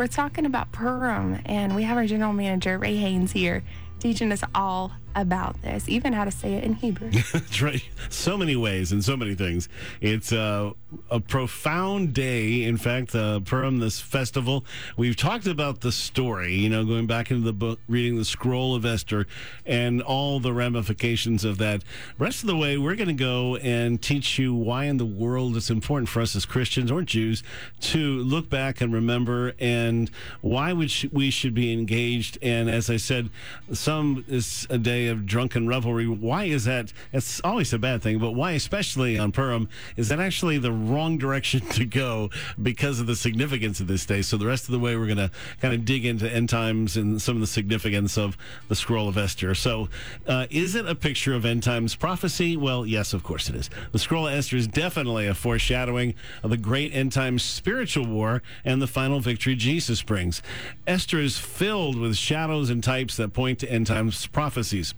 We're talking about Purim, and we have our general manager, Ray Haynes, here teaching us all about this, even how to say it in Hebrew. That's right. So many ways and so many things. It's uh, a profound day. In fact, uh, Purim, this festival, we've talked about the story, you know, going back into the book, reading the scroll of Esther and all the ramifications of that. Rest of the way, we're going to go and teach you why in the world it's important for us as Christians or Jews to look back and remember and why we, should be engaged. And as I said, some is a day of drunken revelry. Why is that? It's always a bad thing, but why, especially on Purim, is that actually the wrong direction to go because of the significance of this day? So, the rest of the way, we're going to kind of dig into end times and some of the significance of the scroll of Esther. So, uh, is it a picture of end times prophecy? Well, yes, of course it is. The scroll of Esther is definitely a foreshadowing of the great end times spiritual war and the final victory Jesus brings. Esther is filled with shadows and types that point to end times prophecies.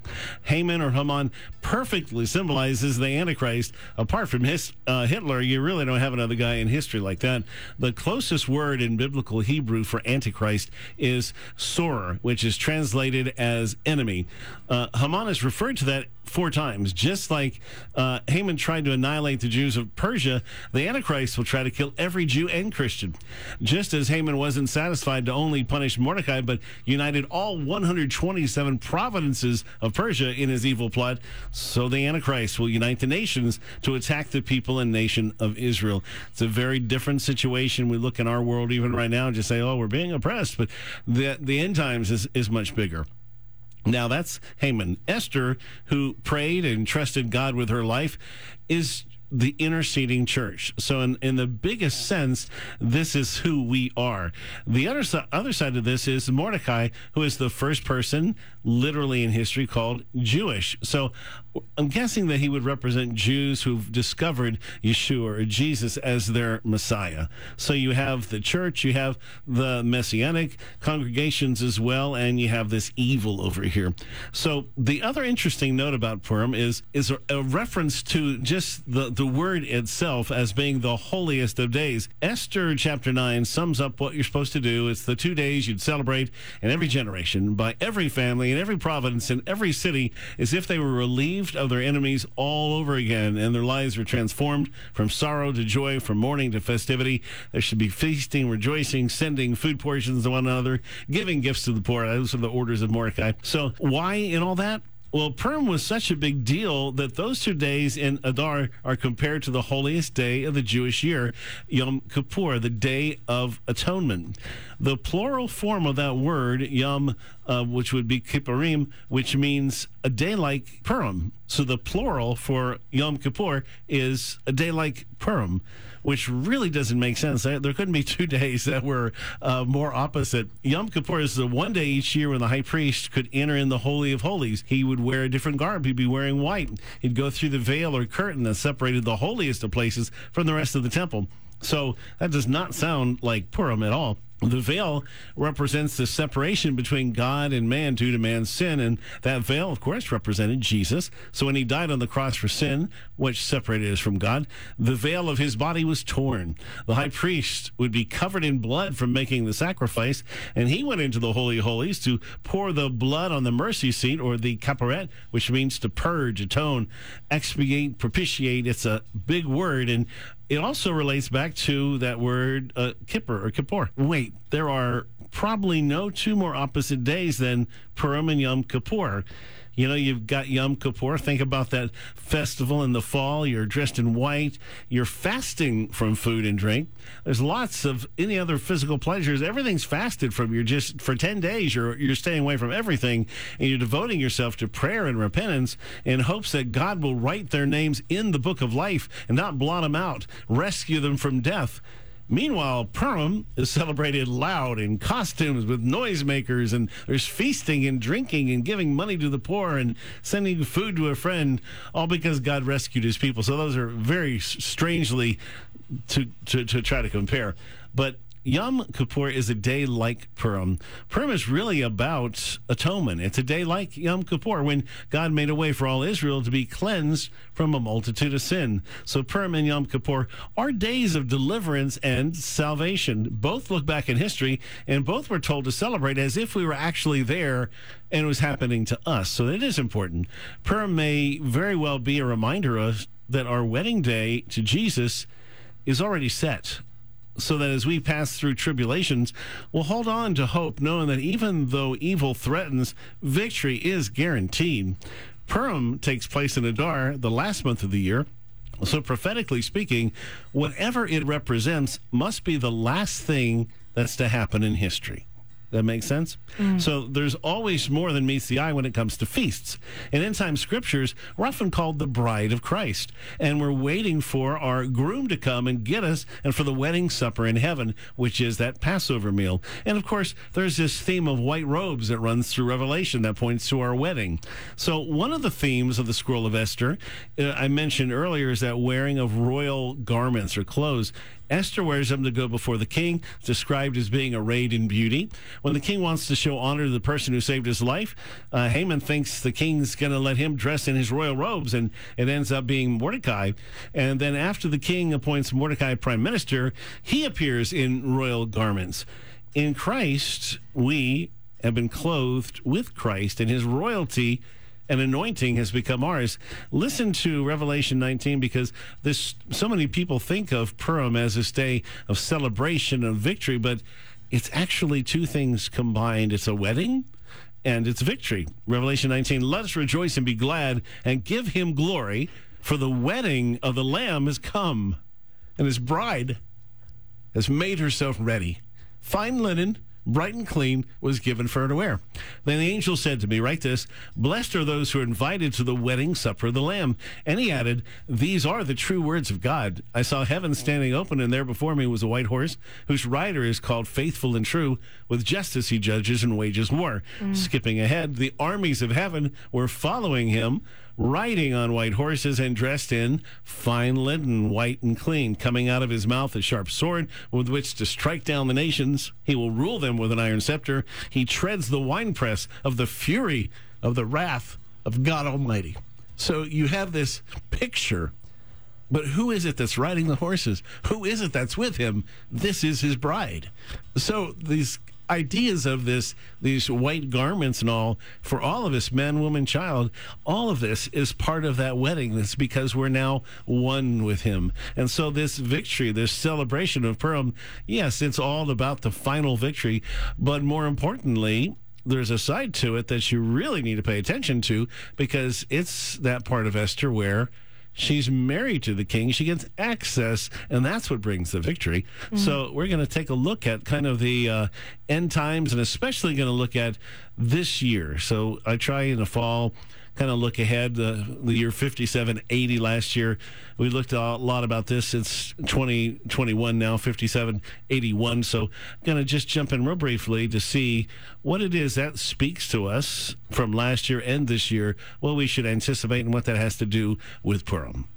Haman or Haman perfectly symbolizes the Antichrist. Apart from his, uh, Hitler, you really don't have another guy in history like that. The closest word in biblical Hebrew for Antichrist is sor, which is translated as enemy. Uh, Haman is referred to that four times. Just like uh, Haman tried to annihilate the Jews of Persia, the Antichrist will try to kill every Jew and Christian. Just as Haman wasn't satisfied to only punish Mordecai, but united all 127 provinces of Persia in his evil plot, so the Antichrist will unite the nations to attack the people and nation of Israel. It's a very different situation. We look in our world even right now and just say, oh, we're being oppressed, but the, the end times is, is much bigger. Now that's Haman. Esther, who prayed and trusted God with her life, is the interceding church. So, in, in the biggest sense, this is who we are. The other, other side of this is Mordecai, who is the first person, literally in history, called Jewish. So, I'm guessing that he would represent Jews who've discovered Yeshua or Jesus as their Messiah. So, you have the church, you have the messianic congregations as well, and you have this evil over here. So, the other interesting note about Purim is, is a, a reference to just the, the word itself as being the holiest of days. Esther chapter 9 sums up what you're supposed to do. It's the two days you'd celebrate in every generation by every family in every province in every city as if they were relieved of their enemies all over again and their lives were transformed from sorrow to joy, from mourning to festivity. There should be feasting, rejoicing, sending food portions to one another, giving gifts to the poor. Those are the orders of Mordecai. So, why in all that? Well, Purim was such a big deal that those two days in Adar are compared to the holiest day of the Jewish year, Yom Kippur, the Day of Atonement. The plural form of that word, Yom, uh, which would be Kippurim, which means a day like Purim. So the plural for Yom Kippur is a day like Purim which really doesn't make sense. There couldn't be two days that were uh, more opposite. Yom Kippur is the one day each year when the high priest could enter in the Holy of Holies. He would wear a different garb. He'd be wearing white. He'd go through the veil or curtain that separated the holiest of places from the rest of the temple. So that does not sound like Purim at all. The veil represents the separation between God and man due to man's sin, and that veil, of course, represented Jesus. So when he died on the cross for sin, which separated us from God, the veil of his body was torn. The high priest would be covered in blood from making the sacrifice, and he went into the Holy Holies to pour the blood on the mercy seat, or the kapporet, which means to purge, atone, expiate, propitiate. It's a big word, and it also relates back to that word uh, kippur or kippur. Wait, there are probably no two more opposite days than Purim and Yom Kippur. You know, you've got Yom Kippur. Think about that festival in the fall. You're dressed in white. You're fasting from food and drink. There's lots of any other physical pleasures. Everything's fasted from. You're just for ten days. You're you're staying away from everything, and you're devoting yourself to prayer and repentance in hopes that God will write their names in the book of life and not blot them out, rescue them from death. Meanwhile, Purim is celebrated loud in costumes with noisemakers, and there's feasting and drinking and giving money to the poor and sending food to a friend, all because God rescued his people. So those are very strangely to, to, to try to compare. But Yom Kippur is a day like Purim. Purim is really about atonement. It's a day like Yom Kippur when God made a way for all Israel to be cleansed from a multitude of sin. So Purim and Yom Kippur are days of deliverance and salvation. Both look back in history and both were told to celebrate as if we were actually there and it was happening to us. So it is important. Purim may very well be a reminder of that our wedding day to Jesus is already set so that as we pass through tribulations, we'll hold on to hope, knowing that even though evil threatens, victory is guaranteed. Purim takes place in Adar, the last month of the year. So, prophetically speaking, whatever it represents must be the last thing that's to happen in history. That makes sense? Mm. So there's always more than meets the eye when it comes to feasts. In end time scriptures, we're often called the bride of Christ. And we're waiting for our groom to come and get us and for the wedding supper in heaven, which is that Passover meal. And of course, there's this theme of white robes that runs through Revelation that points to our wedding. So one of the themes of the Scroll of Esther, uh, I mentioned earlier, is that wearing of royal garments or clothes. Esther wears them to go before the king, described as being arrayed in beauty. When the king wants to show honor to the person who saved his life, uh, Haman thinks the king's going to let him dress in his royal robes, and it ends up being Mordecai. And then after the king appoints Mordecai prime minister, he appears in royal garments. In Christ, we have been clothed with Christ, and his royalty and anointing has become ours. Listen to Revelation 19 because this so many people think of Purim as this day of celebration of victory, but it's actually two things combined. It's a wedding and it's victory. Revelation 19, let us rejoice and be glad and give him glory, for the wedding of the Lamb has come, and his bride has made herself ready. Fine linen bright and clean, was given for her to wear. Then the angel said to me, Write this Blessed are those who are invited to the wedding supper of the Lamb. And he added, These are the true words of God. I saw heaven standing open, and there before me was a white horse, whose rider is called Faithful and True. With justice he judges and wages war. Mm. Skipping ahead, the armies of heaven were following him riding on white horses and dressed in fine linen, white and clean, coming out of his mouth a sharp sword with which to strike down the nations. He will rule them with an iron scepter. He treads the winepress of the fury of the wrath of God Almighty. So you have this picture. But who is it that's riding the horses? Who is it that's with him? This is his bride. So these ideas of this, these white garments and all, for all of us, man, woman, child, all of this is part of that wedding. It's because we're now one with Him. And so this victory, this celebration of Purim, yes, it's all about the final victory, but more importantly, there's a side to it that you really need to pay attention to because it's that part of Esther where She's married to the king. She gets access, and that's what brings the victory. Mm-hmm. So we're going to take a look at kind of the uh, end times, and especially going to look at this year. So I try in the fall kind of look ahead. Uh, the year 5780 last year, we looked a lot about this. It's 2021 now, 5781. So, I'm going to just jump in real briefly to see what it is that speaks to us from last year and this year, what we should anticipate, and what that has to do with Purim.